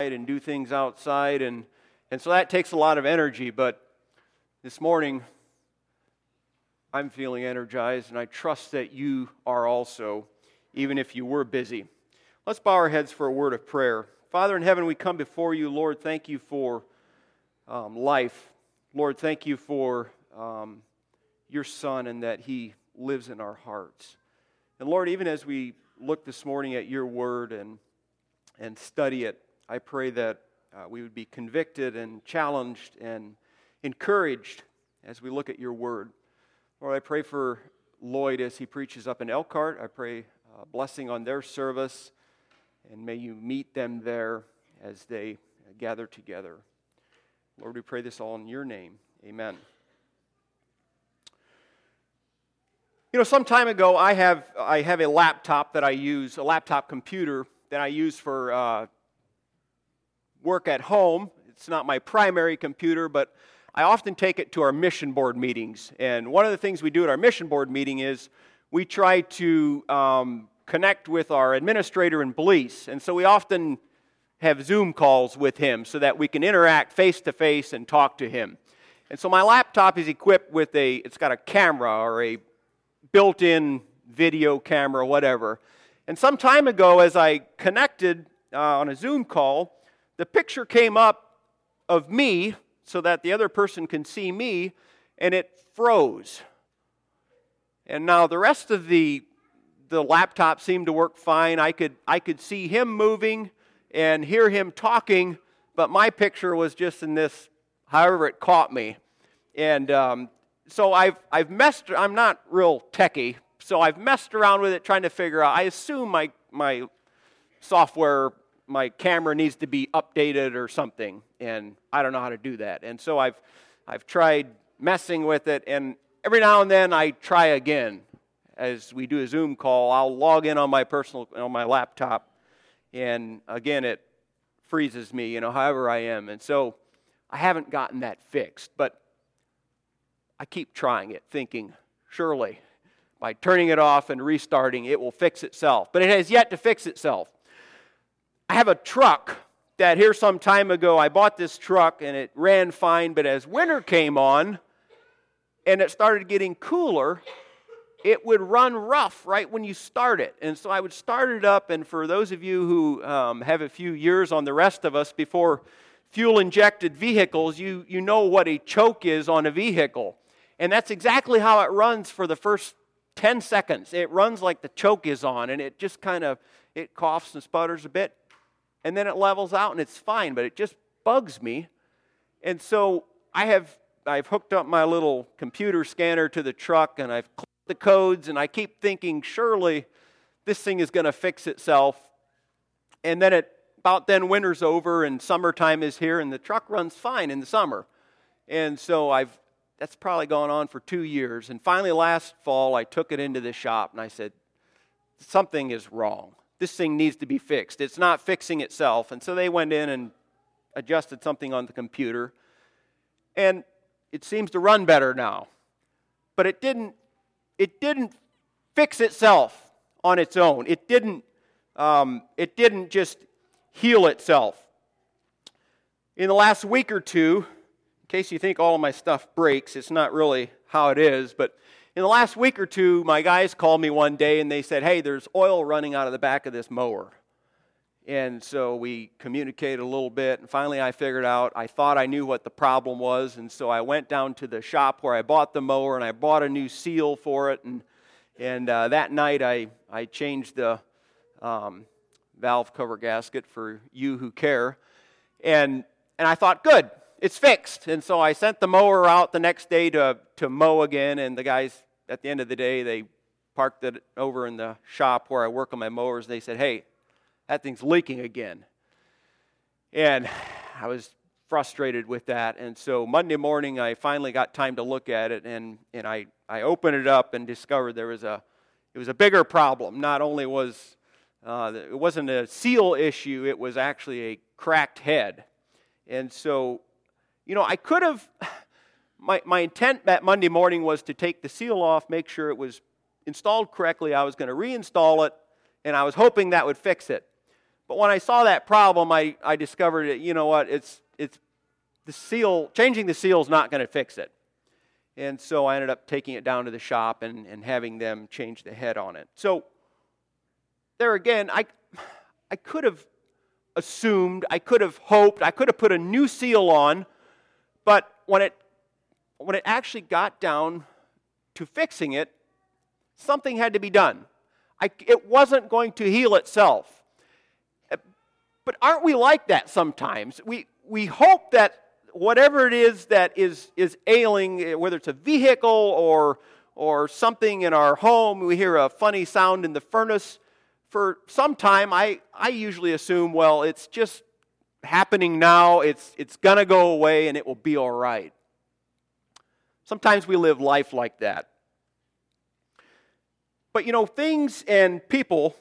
and do things outside. And, and so that takes a lot of energy. But this morning, I'm feeling energized, and I trust that you are also, even if you were busy. Let's bow our heads for a word of prayer. Father in heaven, we come before you. Lord, thank you for um, life. Lord, thank you for um, your Son and that He lives in our hearts. And Lord, even as we look this morning at your word and, and study it, I pray that uh, we would be convicted and challenged and encouraged as we look at your word. Lord, I pray for Lloyd as he preaches up in Elkhart. I pray uh, blessing on their service, and may you meet them there as they gather together. Lord, we pray this all in your name. Amen. You know, some time ago, I have, I have a laptop that I use, a laptop computer that I use for uh, work at home. It's not my primary computer, but I often take it to our mission board meetings. And one of the things we do at our mission board meeting is we try to um, connect with our administrator in Belize. And so we often have Zoom calls with him so that we can interact face to face and talk to him. And so my laptop is equipped with a, it's got a camera or a built in video camera, whatever. And some time ago, as I connected uh, on a Zoom call, the picture came up of me so that the other person can see me, and it froze. And now the rest of the the laptop seemed to work fine. I could I could see him moving and hear him talking, but my picture was just in this. However, it caught me, and um, so I've I've messed. I'm not real techy, so I've messed around with it trying to figure out. I assume my my software my camera needs to be updated or something, and I don't know how to do that. And so I've, I've tried messing with it, and every now and then I try again. As we do a Zoom call, I'll log in on my personal, on my laptop, and again, it freezes me, you know, however I am. And so I haven't gotten that fixed, but I keep trying it, thinking, surely by turning it off and restarting, it will fix itself. But it has yet to fix itself. I have a truck that here some time ago I bought this truck and it ran fine, but as winter came on and it started getting cooler, it would run rough right when you start it. And so I would start it up, and for those of you who um, have a few years on the rest of us before fuel injected vehicles, you, you know what a choke is on a vehicle. And that's exactly how it runs for the first 10 seconds. It runs like the choke is on, and it just kind of it coughs and sputters a bit and then it levels out and it's fine, but it just bugs me. And so I have I've hooked up my little computer scanner to the truck and I've clicked the codes and I keep thinking surely this thing is going to fix itself. And then it about then winter's over and summertime is here and the truck runs fine in the summer. And so I've that's probably gone on for 2 years and finally last fall I took it into the shop and I said something is wrong this thing needs to be fixed. It's not fixing itself. And so they went in and adjusted something on the computer. And it seems to run better now. But it didn't, it didn't fix itself on its own. It didn't, um, it didn't just heal itself. In the last week or two, in case you think all of my stuff breaks, it's not really how it is, but in the last week or two, my guys called me one day and they said, Hey, there's oil running out of the back of this mower. And so we communicated a little bit, and finally I figured out, I thought I knew what the problem was, and so I went down to the shop where I bought the mower and I bought a new seal for it. And, and uh, that night I, I changed the um, valve cover gasket for you who care. And, and I thought, good, it's fixed. And so I sent the mower out the next day to, to mow again, and the guys, at the end of the day, they parked it over in the shop where I work on my mowers, and they said, hey, that thing's leaking again. And I was frustrated with that. And so Monday morning, I finally got time to look at it, and, and I, I opened it up and discovered there was a, it was a bigger problem. Not only was uh, it wasn't a seal issue, it was actually a cracked head. And so you know, I could have, my, my intent that Monday morning was to take the seal off, make sure it was installed correctly. I was going to reinstall it, and I was hoping that would fix it. But when I saw that problem, I, I discovered that, you know what, it's, it's the seal, changing the seal is not going to fix it. And so I ended up taking it down to the shop and, and having them change the head on it. So there again, I, I could have assumed, I could have hoped, I could have put a new seal on, but when it, when it actually got down to fixing it, something had to be done. I, it wasn't going to heal itself. But aren't we like that sometimes? We, we hope that whatever it is that is, is ailing, eh, whether it's a vehicle or, or something in our home, we hear a funny sound in the furnace. For some time, I, I usually assume, well, it's just happening now, it's, it's going to go away, and it will be all right. Sometimes we live life like that. But you know, things and people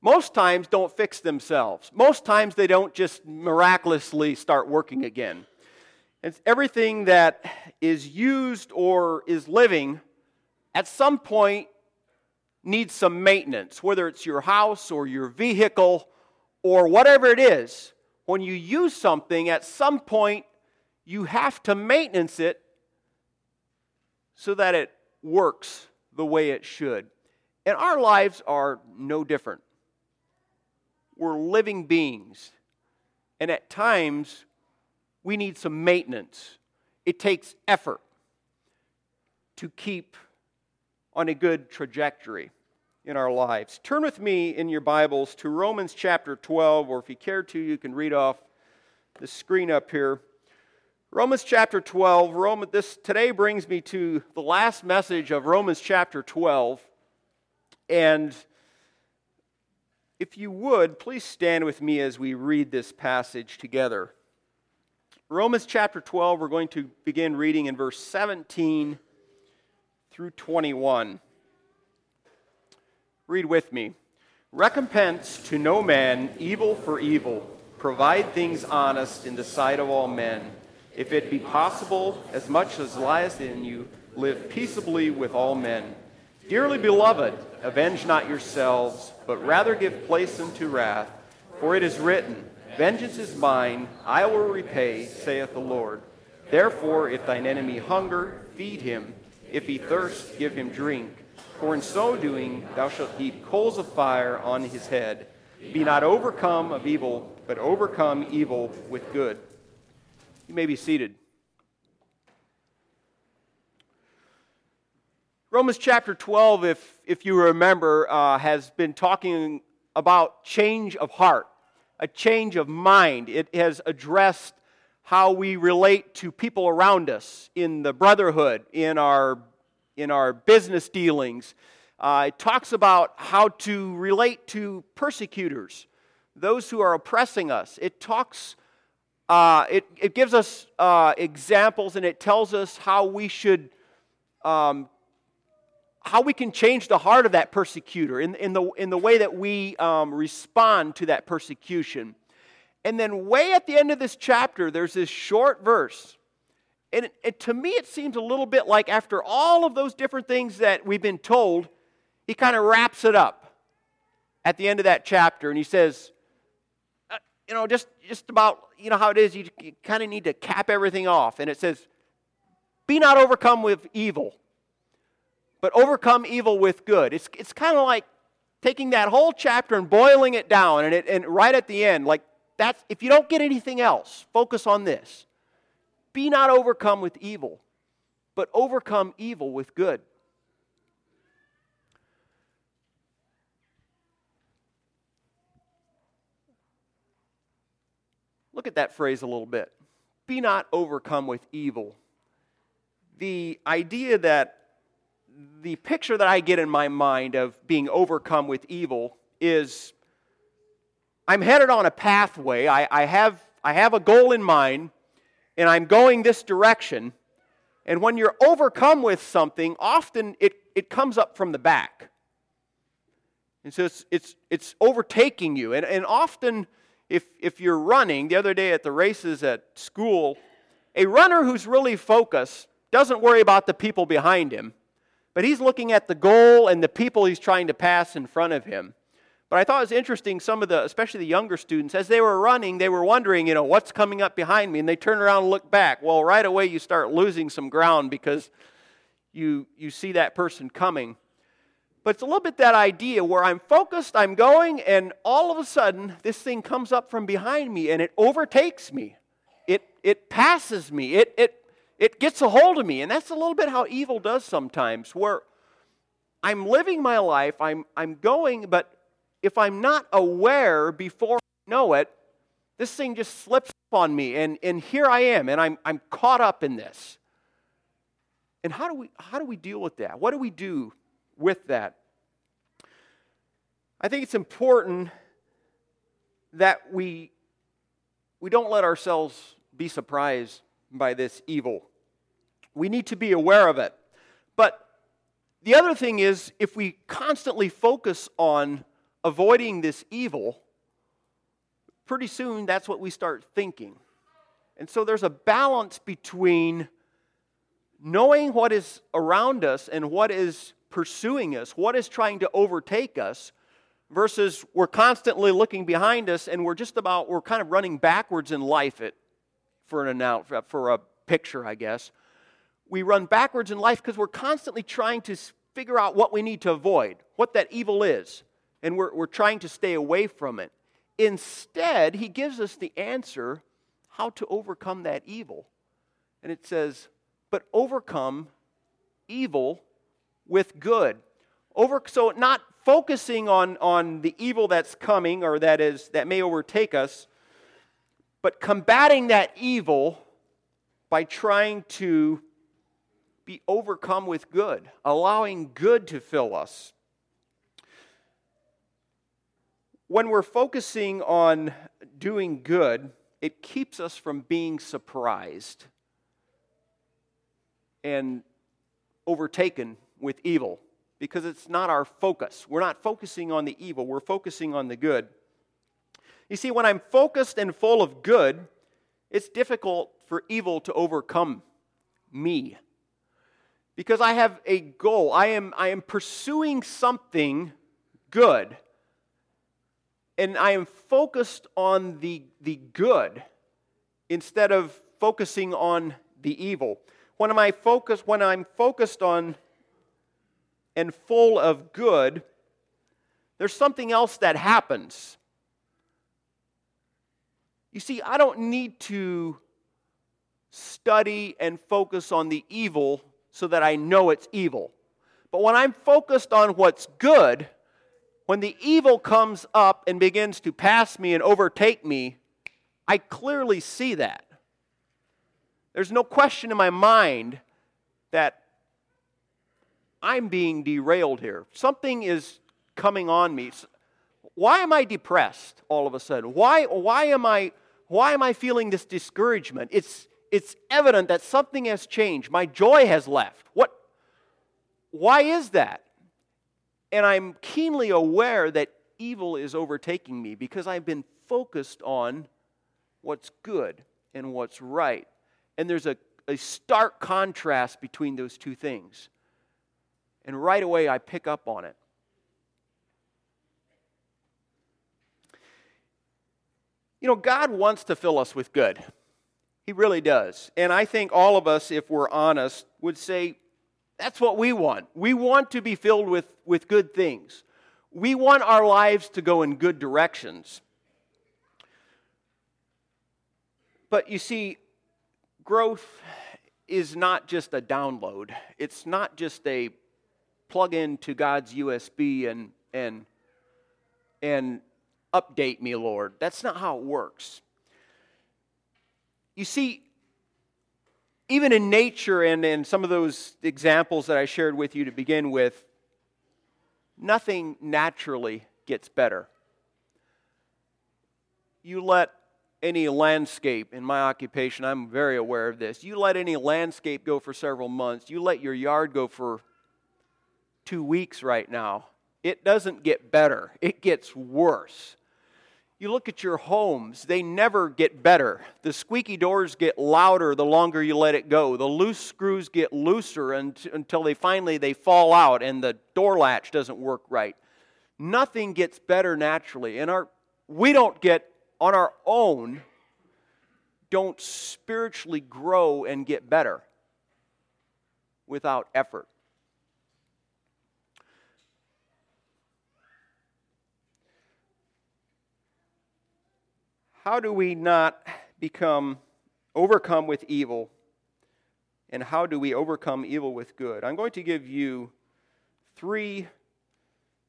most times don't fix themselves. Most times they don't just miraculously start working again. It's everything that is used or is living at some point needs some maintenance, whether it's your house or your vehicle or whatever it is. When you use something, at some point you have to maintenance it so that it works the way it should. And our lives are no different we're living beings. And at times, we need some maintenance. It takes effort to keep on a good trajectory in our lives. Turn with me in your Bibles to Romans chapter 12, or if you care to, you can read off the screen up here. Romans chapter 12. Roman, this today brings me to the last message of Romans chapter 12. And if you would, please stand with me as we read this passage together. Romans chapter 12, we're going to begin reading in verse 17 through 21. Read with me. Recompense to no man evil for evil. Provide things honest in the sight of all men. If it be possible, as much as lieth in you, live peaceably with all men. Dearly beloved, avenge not yourselves, but rather give place unto wrath. For it is written, Vengeance is mine, I will repay, saith the Lord. Therefore, if thine enemy hunger, feed him. If he thirst, give him drink. For in so doing, thou shalt heap coals of fire on his head. Be not overcome of evil, but overcome evil with good. You may be seated. Romans chapter 12, if, if you remember, uh, has been talking about change of heart, a change of mind. It has addressed how we relate to people around us in the brotherhood, in our, in our business dealings. Uh, it talks about how to relate to persecutors, those who are oppressing us. It talks, uh, it, it gives us uh, examples and it tells us how we should um, how we can change the heart of that persecutor in, in, the, in the way that we um, respond to that persecution. And then, way at the end of this chapter, there's this short verse. And it, it, to me, it seems a little bit like after all of those different things that we've been told, he kind of wraps it up at the end of that chapter. And he says, you know, just, just about, you know how it is, you, you kind of need to cap everything off. And it says, be not overcome with evil but overcome evil with good. It's, it's kind of like taking that whole chapter and boiling it down, and, it, and right at the end, like that's, if you don't get anything else, focus on this. Be not overcome with evil, but overcome evil with good. Look at that phrase a little bit. Be not overcome with evil. The idea that the picture that I get in my mind of being overcome with evil is I'm headed on a pathway. I, I, have, I have a goal in mind, and I'm going this direction. And when you're overcome with something, often it, it comes up from the back. And so it's, it's, it's overtaking you. And, and often, if, if you're running, the other day at the races at school, a runner who's really focused doesn't worry about the people behind him. But he's looking at the goal and the people he's trying to pass in front of him. But I thought it was interesting, some of the, especially the younger students, as they were running, they were wondering, you know, what's coming up behind me? And they turn around and look back. Well, right away you start losing some ground because you, you see that person coming. But it's a little bit that idea where I'm focused, I'm going, and all of a sudden this thing comes up from behind me and it overtakes me. It, it passes me. It, it, it gets a hold of me. And that's a little bit how evil does sometimes, where I'm living my life, I'm, I'm going, but if I'm not aware before I know it, this thing just slips on me, and, and here I am, and I'm, I'm caught up in this. And how do, we, how do we deal with that? What do we do with that? I think it's important that we, we don't let ourselves be surprised by this evil. We need to be aware of it. But the other thing is, if we constantly focus on avoiding this evil, pretty soon that's what we start thinking. And so there's a balance between knowing what is around us and what is pursuing us, what is trying to overtake us, versus we're constantly looking behind us and we're just about, we're kind of running backwards in life for, an announce, for a picture, I guess. We run backwards in life because we're constantly trying to figure out what we need to avoid, what that evil is and we're, we're trying to stay away from it. Instead, he gives us the answer how to overcome that evil. And it says, but overcome evil with good. Over, so not focusing on, on the evil that's coming or that is that may overtake us, but combating that evil by trying to be overcome with good, allowing good to fill us. when we're focusing on doing good, it keeps us from being surprised and overtaken with evil because it's not our focus. We're not focusing on the evil, we're focusing on the good. You see, when I'm focused and full of good, it's difficult for evil to overcome me because I have a goal. I am, I am pursuing something good and I am focused on the, the good instead of focusing on the evil. When am I focused when I'm focused on and full of good, there's something else that happens. You see, I don't need to study and focus on the evil so that I know it's evil. But when I'm focused on what's good, when the evil comes up and begins to pass me and overtake me, I clearly see that. There's no question in my mind that I'm being derailed here. Something is coming on me. Why am I depressed all of a sudden? Why, why, am, I, why am I feeling this discouragement? It's, it's evident that something has changed. My joy has left. What, why is that? And I'm keenly aware that evil is overtaking me because I've been focused on what's good and what's right. And there's a, a stark contrast between those two things. And right away, I pick up on it. You know, God wants to fill us with good. He really does. And I think all of us, if we're honest, would say, that's what we want. We want to be filled with, with good things. We want our lives to go in good directions. But you see, growth is not just a download, it's not just a plug into God's USB and, and, and update me, Lord. That's not how it works. You see, even in nature and in some of those examples that I shared with you to begin with, nothing naturally gets better. You let any landscape, in my occupation, I'm very aware of this. You let any landscape go for several months, you let your yard go for two weeks right now, it doesn't get better, it gets worse. You look at your homes, they never get better. The squeaky doors get louder the longer you let it go. The loose screws get looser until they finally they fall out and the door latch doesn't work right. nothing gets better naturally. And our, we don't get on our own, don't spiritually grow and get better without effort. How do we not become overcome with evil? And how do we overcome evil with good? I'm going to give you three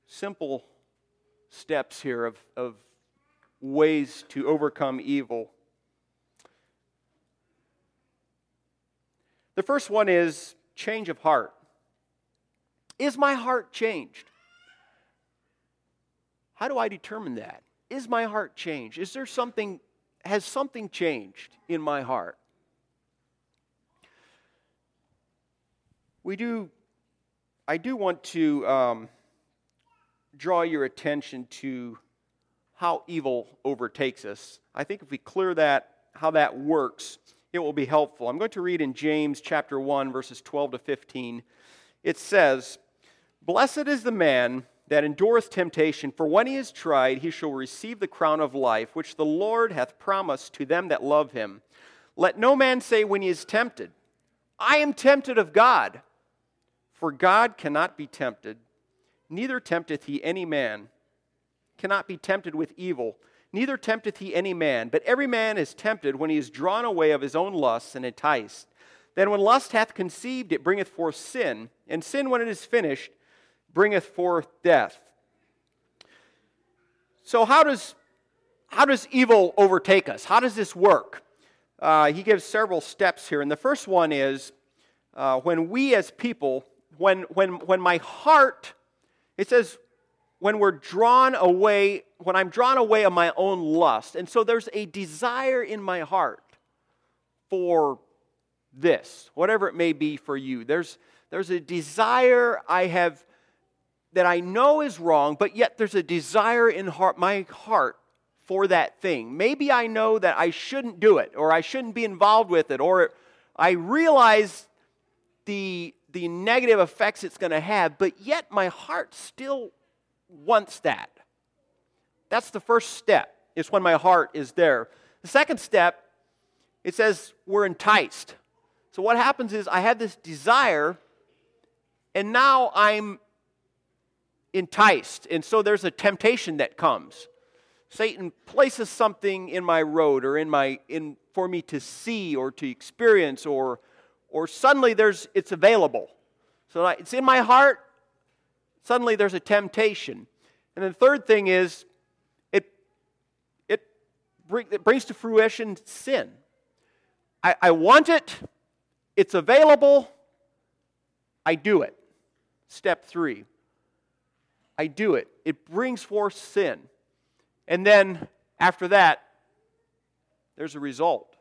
simple steps here of, of ways to overcome evil. The first one is change of heart. Is my heart changed? How do I determine that? Is my heart changed? Is there something, has something changed in my heart? We do, I do want to um, draw your attention to how evil overtakes us. I think if we clear that, how that works, it will be helpful. I'm going to read in James chapter 1, verses 12 to 15. It says, Blessed is the man that endureth temptation, for when he is tried, he shall receive the crown of life, which the Lord hath promised to them that love him. Let no man say when he is tempted, I am tempted of God. For God cannot be tempted, neither tempteth he any man cannot be tempted with evil, neither tempteth he any man. But every man is tempted when he is drawn away of his own lusts and enticed. Then when lust hath conceived, it bringeth forth sin, and sin, when it is finished, bringeth forth death. So, how does, how does evil overtake us? How does this work? Uh, he gives several steps here. And the first one is uh, when we as people, when, when, when my heart, it says, when we're drawn away, when I'm drawn away of my own lust. And so there's a desire in my heart for this, whatever it may be for you. There's, there's a desire I have that I know is wrong, but yet there's a desire in heart, my heart for that thing. Maybe I know that I shouldn't do it, or I shouldn't be involved with it, or I realize the, the negative effects it's going to have, but yet my heart still wants that. That's the first step, is when my heart is there. The second step, it says we're enticed. So what happens is I have this desire, and now I'm enticed. And so there's a temptation that comes. Satan places something in my road or in my in for me to see or to experience or or suddenly there's it's available. So it's in my heart suddenly there's a temptation. And then the third thing is it, it, it brings to fruition sin. I, I want it, it's available, I do it. Step three I do it. It brings forth sin. And then after that, there's a result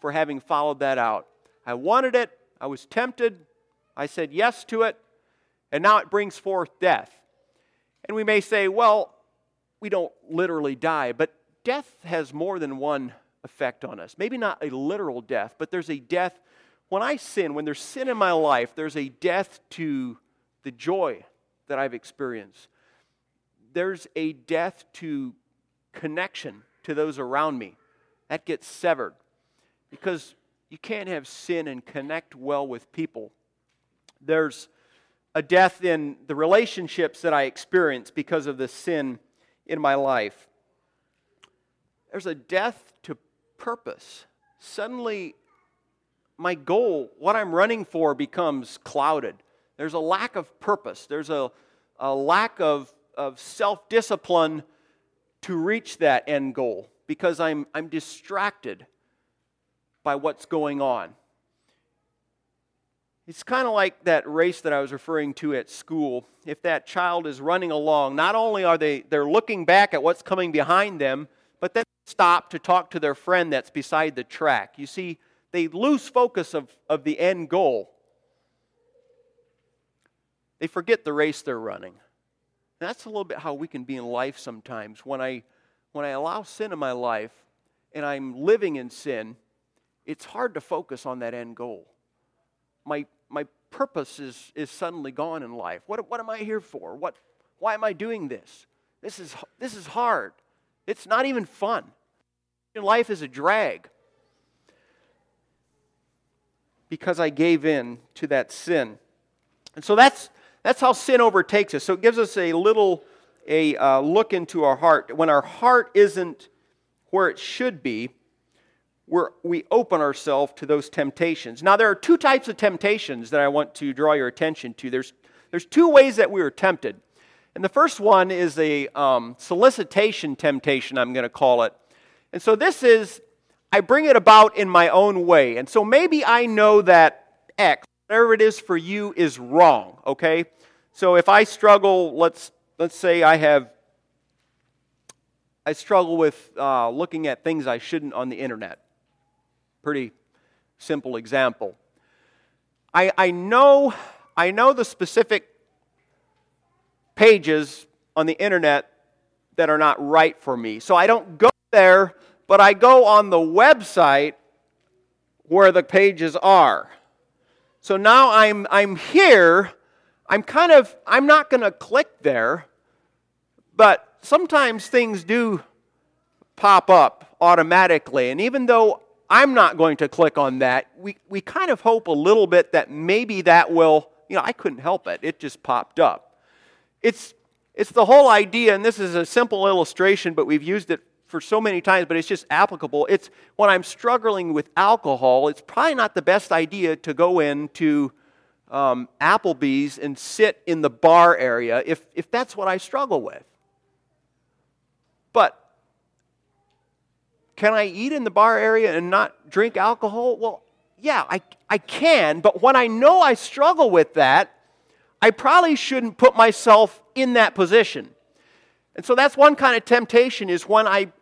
for having followed that out. I wanted it, I was tempted, I said yes to it, and now it brings forth death. And we may say, well, we don't literally die, but death has more than one effect on us. Maybe not a literal death, but there's a death. When I sin, when there's sin in my life, there's a death to the joy that I've experienced. There's a death to connection to those around me. That gets severed because you can't have sin and connect well with people. There's a death in the relationships that I experience because of the sin in my life. There's a death to purpose. Suddenly, my goal, what I'm running for, becomes clouded. There's a lack of purpose, there's a, a lack of, of self discipline to reach that end goal because I'm, I'm distracted by what's going on. It's kind of like that race that I was referring to at school. If that child is running along, not only are they they're looking back at what's coming behind them, but then they stop to talk to their friend that's beside the track. You see, they lose focus of, of the end goal. They forget the race they're running. And that's a little bit how we can be in life sometimes. When I when I allow sin in my life and I'm living in sin, it's hard to focus on that end goal my, my purpose is, is suddenly gone in life. What, what am I here for? What, Why am I doing this? This is, this is hard. It's not even fun. Life is a drag because I gave in to that sin. And so that's, that's how sin overtakes us. So it gives us a little a uh, look into our heart. When our heart isn't where it should be, we're, we open ourselves to those temptations. Now, there are two types of temptations that I want to draw your attention to. There's, there's two ways that we are tempted. And the first one is a um, solicitation temptation, I'm going to call it. And so this is, I bring it about in my own way. And so maybe I know that X, whatever it is for you, is wrong, okay? So if I struggle, let's, let's say I have, I struggle with uh, looking at things I shouldn't on the internet. Pretty simple example. I, I, know, I know the specific pages on the internet that are not right for me. So I don't go there, but I go on the website where the pages are. So now I'm, I'm here. I'm kind of, I'm not going to click there, but sometimes things do pop up automatically. And even though I'm not going to click on that, we, we kind of hope a little bit that maybe that will, you know, I couldn't help it. It just popped up. It's, it's the whole idea, and this is a simple illustration, but we've used it for so many times, but it's just applicable. It's when I'm struggling with alcohol, it's probably not the best idea to go into um, Applebee's and sit in the bar area if, if that's what I struggle with. But can I eat in the bar area and not drink alcohol? Well, yeah, I, I can, but when I know I struggle with that, I probably shouldn't put myself in that position. And so that's one kind of temptation is when I,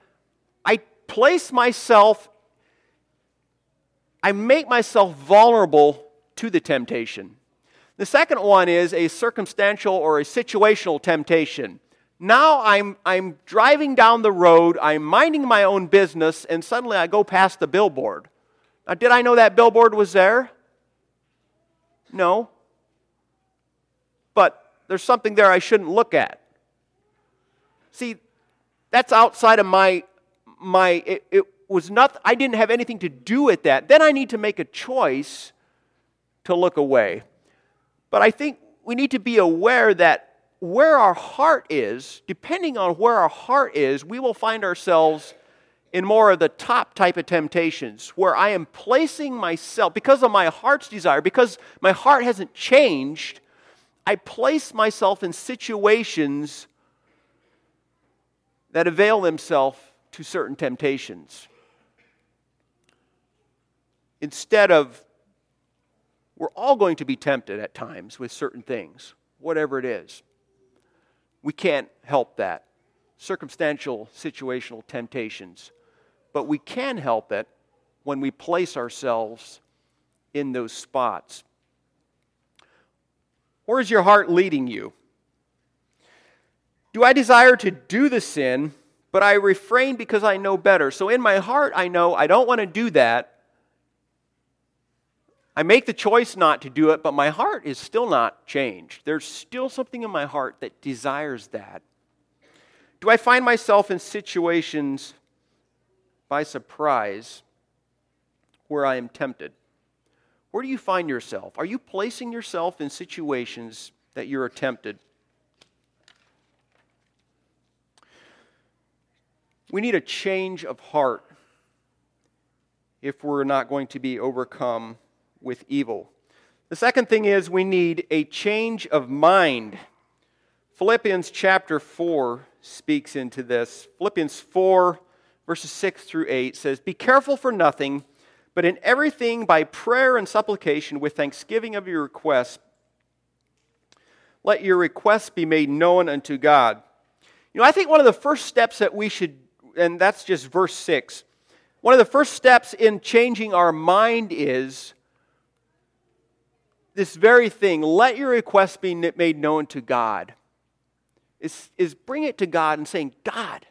I place myself, I make myself vulnerable to the temptation. The second one is a circumstantial or a situational temptation. Now I'm, I'm driving down the road, I'm minding my own business, and suddenly I go past the billboard. Now, did I know that billboard was there? No but there's something there I shouldn't look at. See, that's outside of my my it, it was not I didn't have anything to do with that. Then I need to make a choice to look away. But I think we need to be aware that where our heart is, depending on where our heart is, we will find ourselves in more of the top type of temptations where I am placing myself, because of my heart's desire, because my heart hasn't changed, I place myself in situations that avail themselves to certain temptations. Instead of, we're all going to be tempted at times with certain things, whatever it is. We can't help that. Circumstantial, situational temptations. But we can help it when we place ourselves in those spots. Where's your heart leading you? Do I desire to do the sin, but I refrain because I know better? So in my heart, I know I don't want to do that. I make the choice not to do it, but my heart is still not changed. There's still something in my heart that desires that. Do I find myself in situations by surprise where I am tempted? Where do you find yourself? Are you placing yourself in situations that you're tempted? We need a change of heart if we're not going to be overcome with evil. The second thing is we need a change of mind. Philippians chapter 4 speaks into this. Philippians 4, verses 6 through 8 says, Be careful for nothing but in everything, by prayer and supplication, with thanksgiving of your requests, let your requests be made known unto God. You know, I think one of the first steps that we should, and that's just verse 6, one of the first steps in changing our mind is this very thing let your request be made known to God. Is, is bring it to God and saying, God,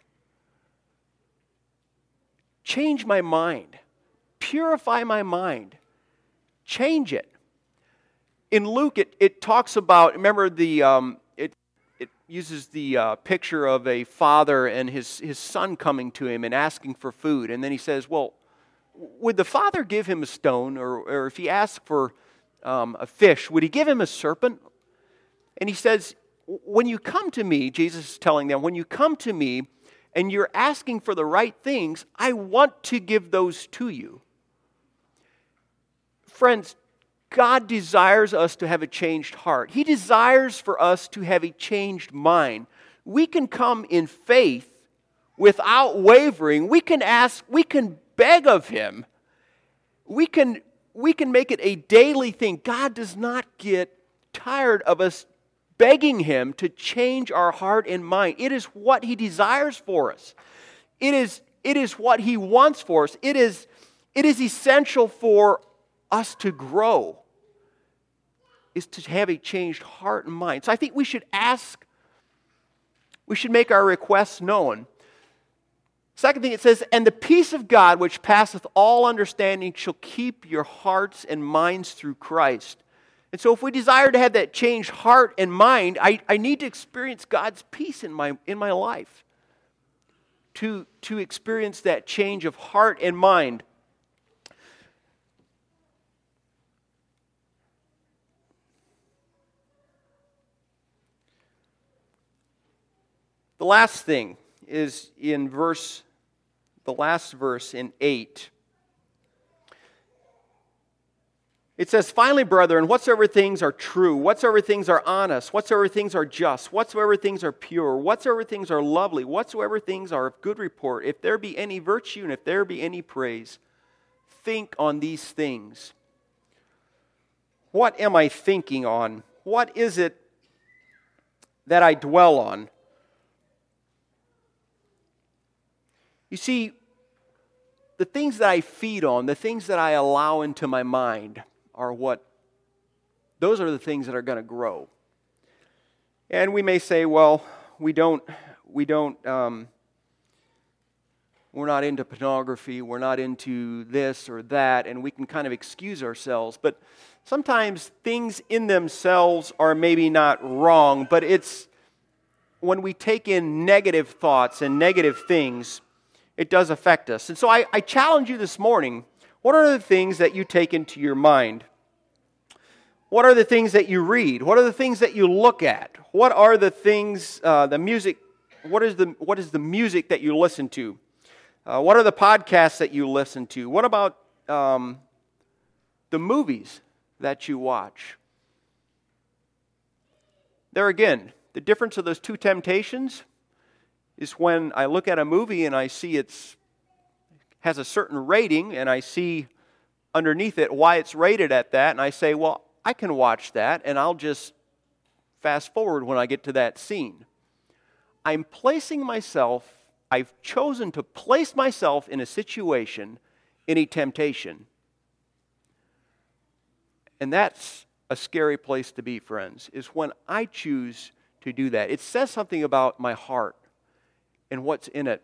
change my mind purify my mind, change it. In Luke, it, it talks about, remember the, um, uses the uh, picture of a father and his, his son coming to him and asking for food. And then he says, Well, would the father give him a stone? Or, or if he asked for um, a fish, would he give him a serpent? And he says, When you come to me, Jesus is telling them, when you come to me and you're asking for the right things, I want to give those to you. Friends, God desires us to have a changed heart. He desires for us to have a changed mind. We can come in faith without wavering. We can ask, we can beg of Him. We can, we can make it a daily thing. God does not get tired of us begging Him to change our heart and mind. It is what He desires for us, it is, it is what He wants for us. It is, it is essential for us to grow is to have a changed heart and mind. So I think we should ask, we should make our requests known. Second thing it says, and the peace of God, which passeth all understanding, shall keep your hearts and minds through Christ. And so, if we desire to have that changed heart and mind, I, I need to experience God's peace in my, in my life. To, to experience that change of heart and mind. The last thing is in verse, the last verse in 8. It says, Finally, brethren, whatsoever things are true, whatsoever things are honest, whatsoever things are just, whatsoever things are pure, whatsoever things are lovely, whatsoever things are of good report, if there be any virtue and if there be any praise, think on these things. What am I thinking on? What is it that I dwell on? You see, the things that I feed on, the things that I allow into my mind, are what, those are the things that are going to grow. And we may say, well, we don't, we don't, um, we're not into pornography, we're not into this or that, and we can kind of excuse ourselves. But sometimes things in themselves are maybe not wrong, but it's when we take in negative thoughts and negative things it does affect us. And so I, I challenge you this morning what are the things that you take into your mind? What are the things that you read? What are the things that you look at? What are the things, uh, the music, what is the, what is the music that you listen to? Uh, what are the podcasts that you listen to? What about um, the movies that you watch? There again, the difference of those two temptations is when I look at a movie and I see it's has a certain rating and I see underneath it why it's rated at that and I say, "Well, I can watch that and I'll just fast forward when I get to that scene." I'm placing myself, I've chosen to place myself in a situation, in a temptation. And that's a scary place to be, friends, is when I choose to do that. It says something about my heart and what's in it.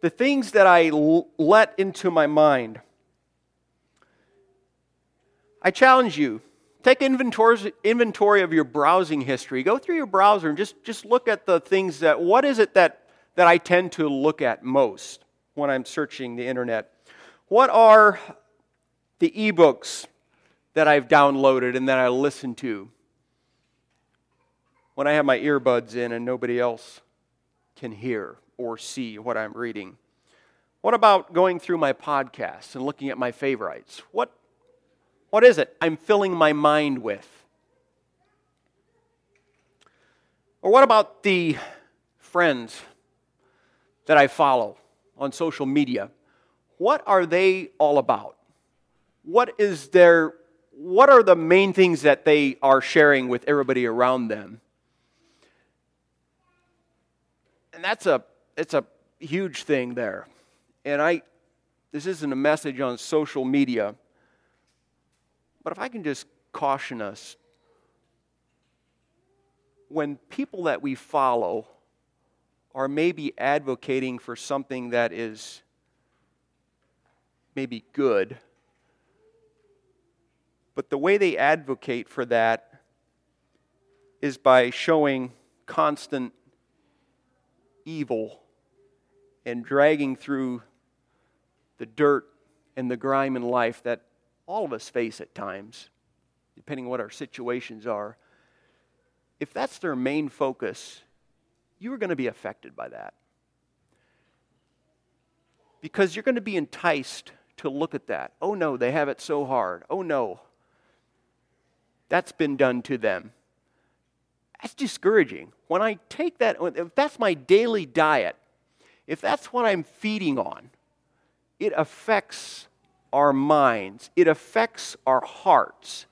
The things that I l- let into my mind. I challenge you take inventory of your browsing history. Go through your browser and just, just look at the things that, what is it that, that I tend to look at most when I'm searching the internet? What are the ebooks that I've downloaded and that I listen to when I have my earbuds in and nobody else can hear or see what I'm reading? What about going through my podcasts and looking at my favorites? What, what is it I'm filling my mind with? Or what about the friends that I follow on social media? What are they all about? What is their what are the main things that they are sharing with everybody around them? And that's a it's a huge thing there. And I this isn't a message on social media, but if I can just caution us when people that we follow are maybe advocating for something that is maybe good, but the way they advocate for that is by showing constant evil and dragging through the dirt and the grime in life that all of us face at times, depending on what our situations are, if that's their main focus, you are going to be affected by that. Because you're going to be enticed to look at that. Oh no, they have it so hard. Oh no, that's been done to them. That's discouraging. When I take that, if that's my daily diet, if that's what I'm feeding on, it affects our minds, it affects our hearts.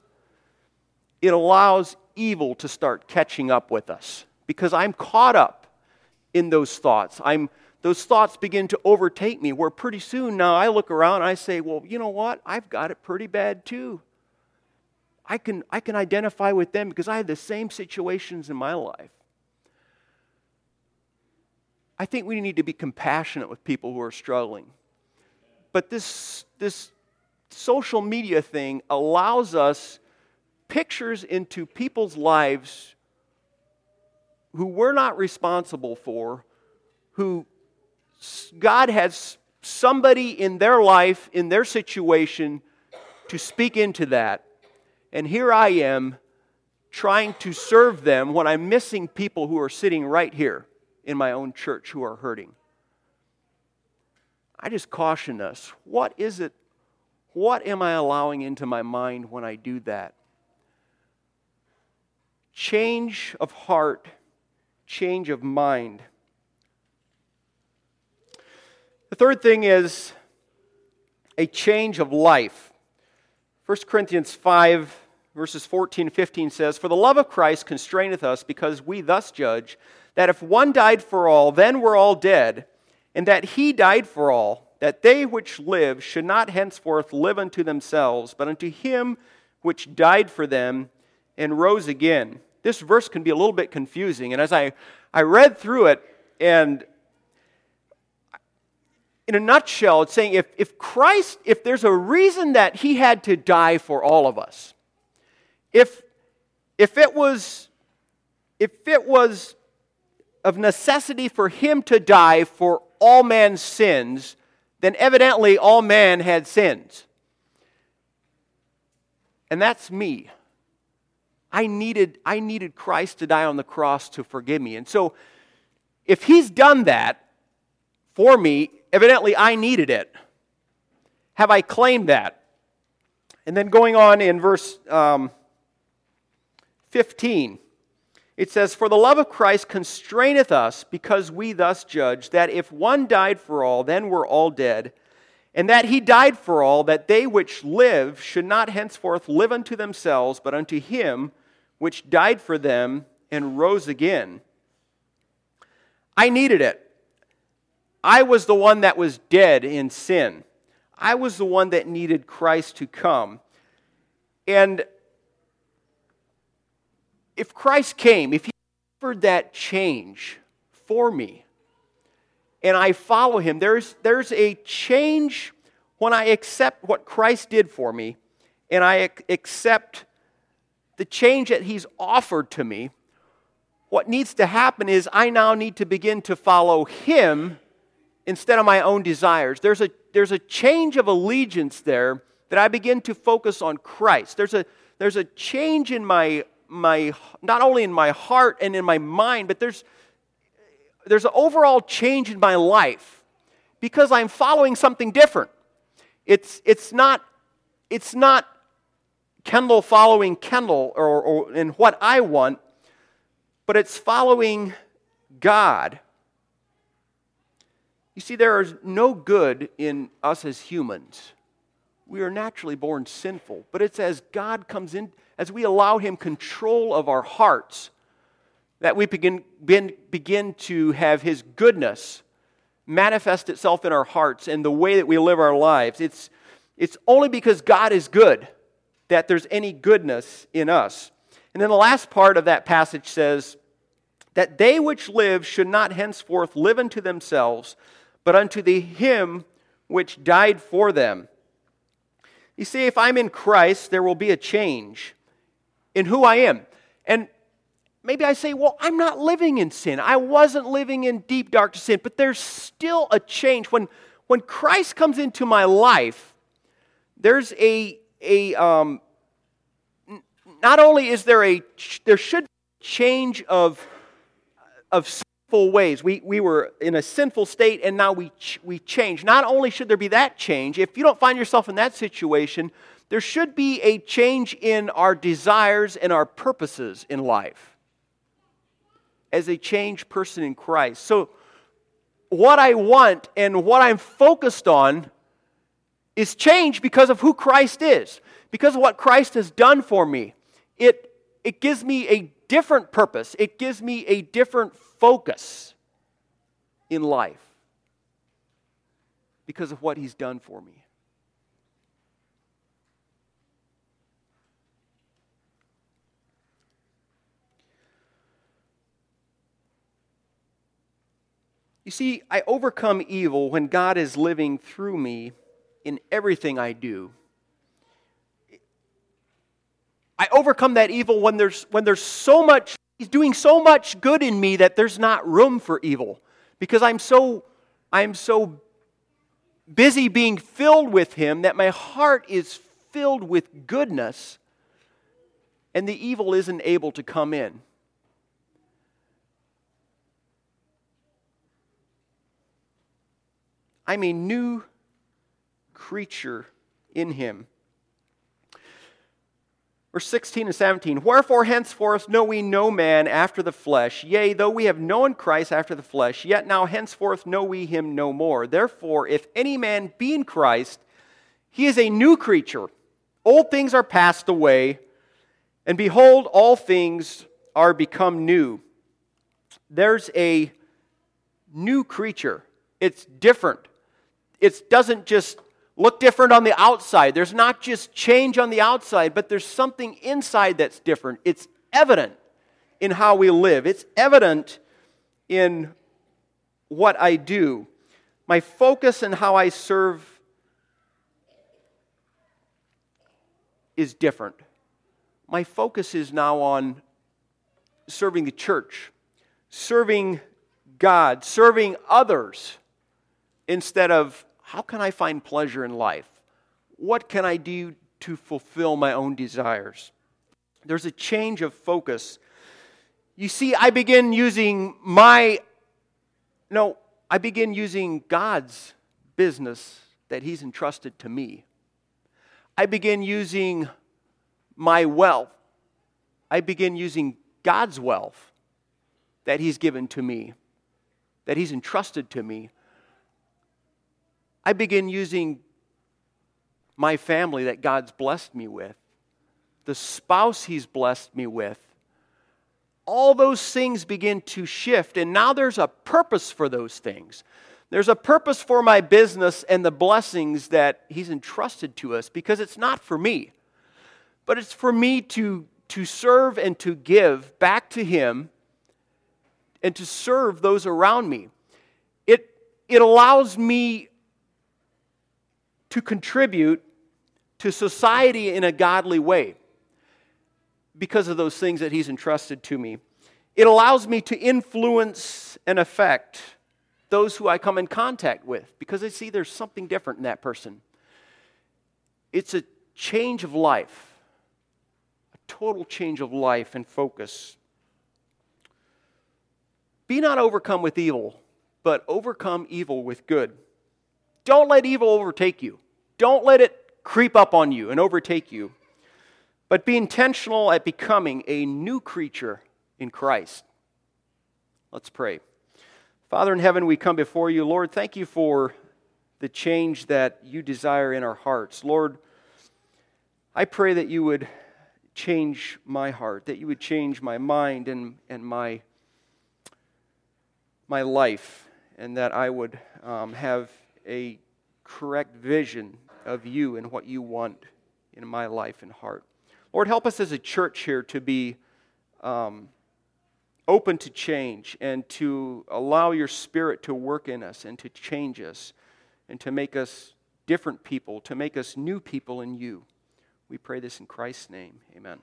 It allows evil to start catching up with us because I'm caught up in those thoughts. I'm, those thoughts begin to overtake me, where pretty soon now I look around and I say, Well, you know what? I've got it pretty bad too. I can, I can identify with them because I have the same situations in my life. I think we need to be compassionate with people who are struggling. But this, this social media thing allows us pictures into people's lives who we're not responsible for, who God has somebody in their life, in their situation, to speak into that. And here I am trying to serve them when I'm missing people who are sitting right here in my own church who are hurting. I just caution us. What is it? What am I allowing into my mind when I do that? Change of heart, change of mind. The third thing is a change of life. 1 Corinthians 5, verses 14 and 15 says, For the love of Christ constraineth us, because we thus judge, that if one died for all, then we're all dead, and that he died for all, that they which live should not henceforth live unto themselves, but unto him which died for them and rose again. This verse can be a little bit confusing, and as I, I read through it, and in a nutshell, it's saying if, if Christ, if there's a reason that he had to die for all of us, if, if it was if it was of necessity for him to die for all man's sins, then evidently all man had sins. And that's me. I needed, I needed Christ to die on the cross to forgive me. And so, if he's done that for me, Evidently, I needed it. Have I claimed that? And then going on in verse um, 15, it says, For the love of Christ constraineth us, because we thus judge, that if one died for all, then we're all dead, and that he died for all, that they which live should not henceforth live unto themselves, but unto him which died for them and rose again. I needed it. I was the one that was dead in sin. I was the one that needed Christ to come. And if Christ came, if he offered that change for me, and I follow him, there's, there's a change when I accept what Christ did for me, and I accept the change that he's offered to me. What needs to happen is I now need to begin to follow him instead of my own desires. There's a, there's a change of allegiance there that I begin to focus on Christ. There's a, there's a change in my, my, not only in my heart and in my mind, but there's, there's an overall change in my life because I'm following something different. It's, it's, not, it's not Kendall following Kendall or, or in what I want, but it's following God you see, there is no good in us as humans. We are naturally born sinful, but it's as God comes in, as we allow Him control of our hearts, that we begin, begin, begin to have His goodness manifest itself in our hearts and the way that we live our lives. It's, it's only because God is good that there's any goodness in us. And then the last part of that passage says, that they which live should not henceforth live unto themselves, but unto the him which died for them. You see, if I'm in Christ, there will be a change in who I am. And maybe I say, well, I'm not living in sin. I wasn't living in deep, dark sin, but there's still a change. When, when Christ comes into my life, there's a, a um, not only is there a, there should be a change of, of ways. We, we were in a sinful state and now we, we change. Not only should there be that change, if you don't find yourself in that situation, there should be a change in our desires and our purposes in life as a changed person in Christ. So, what I want and what I'm focused on is changed because of who Christ is, because of what Christ has done for me. It, it gives me a different purpose, it gives me a different focus in life because of what He's done for me. You see, I overcome evil when God is living through me in everything I do. I overcome that evil when there's, when there's so much, He's doing so much good in me that there's not room for evil. Because I'm so, I'm so busy being filled with Him that my heart is filled with goodness and the evil isn't able to come in. I'm a new creature in him. Verse 16 and 17 Wherefore henceforth know we no man after the flesh. Yea, though we have known Christ after the flesh, yet now henceforth know we him no more. Therefore, if any man be in Christ, he is a new creature. Old things are passed away, and behold, all things are become new. There's a new creature, it's different it doesn't just look different on the outside. There's not just change on the outside, but there's something inside that's different. It's evident in how we live, it's evident in what I do. My focus and how I serve is different. My focus is now on serving the church, serving God, serving others, instead of how can I find pleasure in life? What can I do to fulfill my own desires? There's a change of focus. You see, I begin using my, no, I begin using God's business that He's entrusted to me. I begin using my wealth. I begin using God's wealth that He's given to me, that He's entrusted to me I begin using my family that God's blessed me with, the spouse He's blessed me with. All those things begin to shift, and now there's a purpose for those things. There's a purpose for my business and the blessings that He's entrusted to us because it's not for me, but it's for me to, to serve and to give back to Him and to serve those around me. It, it allows me to contribute to society in a godly way because of those things that He's entrusted to me. It allows me to influence and affect those who I come in contact with because I see there's something different in that person. It's a change of life, a total change of life and focus. Be not overcome with evil, but overcome evil with good. Don't let evil overtake you. Don't let it creep up on you and overtake you. But be intentional at becoming a new creature in Christ. Let's pray. Father in heaven, we come before you. Lord, thank you for the change that you desire in our hearts. Lord, I pray that you would change my heart, that you would change my mind and, and my, my life, and that I would um, have a correct vision of you and what you want in my life and heart. Lord, help us as a church here to be um, open to change and to allow your spirit to work in us and to change us and to make us different people, to make us new people in you. We pray this in Christ's name. Amen.